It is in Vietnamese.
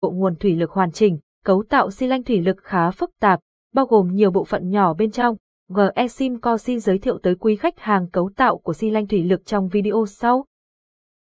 bộ nguồn thủy lực hoàn chỉnh, cấu tạo xi lanh thủy lực khá phức tạp, bao gồm nhiều bộ phận nhỏ bên trong. GE Simco xin giới thiệu tới quý khách hàng cấu tạo của xi lanh thủy lực trong video sau.